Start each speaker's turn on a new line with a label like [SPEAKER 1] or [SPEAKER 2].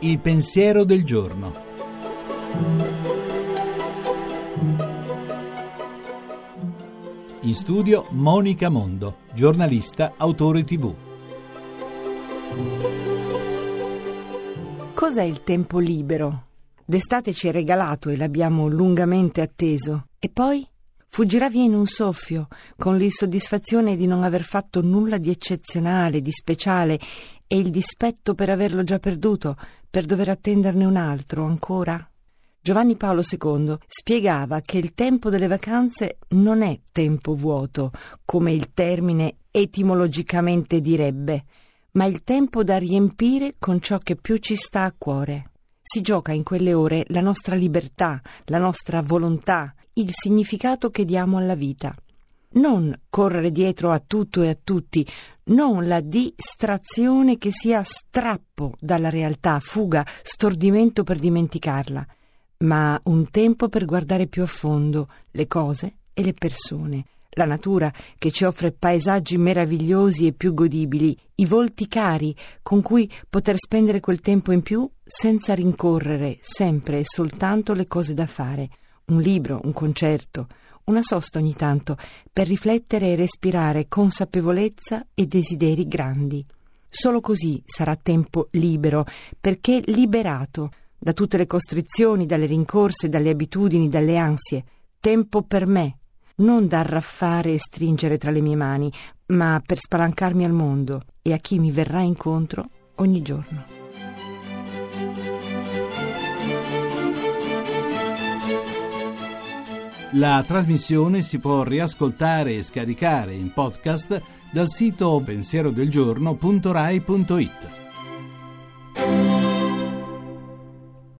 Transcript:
[SPEAKER 1] Il pensiero del giorno. In studio Monica Mondo, giornalista, autore tv.
[SPEAKER 2] Cos'è il tempo libero? D'estate ci è regalato e l'abbiamo lungamente atteso. E poi? Fuggirà via in un soffio, con l'insoddisfazione di non aver fatto nulla di eccezionale, di speciale, e il dispetto per averlo già perduto, per dover attenderne un altro ancora? Giovanni Paolo II spiegava che il tempo delle vacanze non è tempo vuoto, come il termine etimologicamente direbbe, ma il tempo da riempire con ciò che più ci sta a cuore. Si gioca in quelle ore la nostra libertà, la nostra volontà, il significato che diamo alla vita. Non correre dietro a tutto e a tutti, non la distrazione che sia strappo dalla realtà, fuga, stordimento per dimenticarla, ma un tempo per guardare più a fondo le cose e le persone, la natura che ci offre paesaggi meravigliosi e più godibili, i volti cari con cui poter spendere quel tempo in più senza rincorrere sempre e soltanto le cose da fare, un libro, un concerto, una sosta ogni tanto, per riflettere e respirare consapevolezza e desideri grandi. Solo così sarà tempo libero, perché liberato da tutte le costrizioni, dalle rincorse, dalle abitudini, dalle ansie. Tempo per me, non da arraffare e stringere tra le mie mani, ma per spalancarmi al mondo e a chi mi verrà incontro ogni giorno.
[SPEAKER 1] La trasmissione si può riascoltare e scaricare in podcast dal sito pensierodelgiorno.rai.it.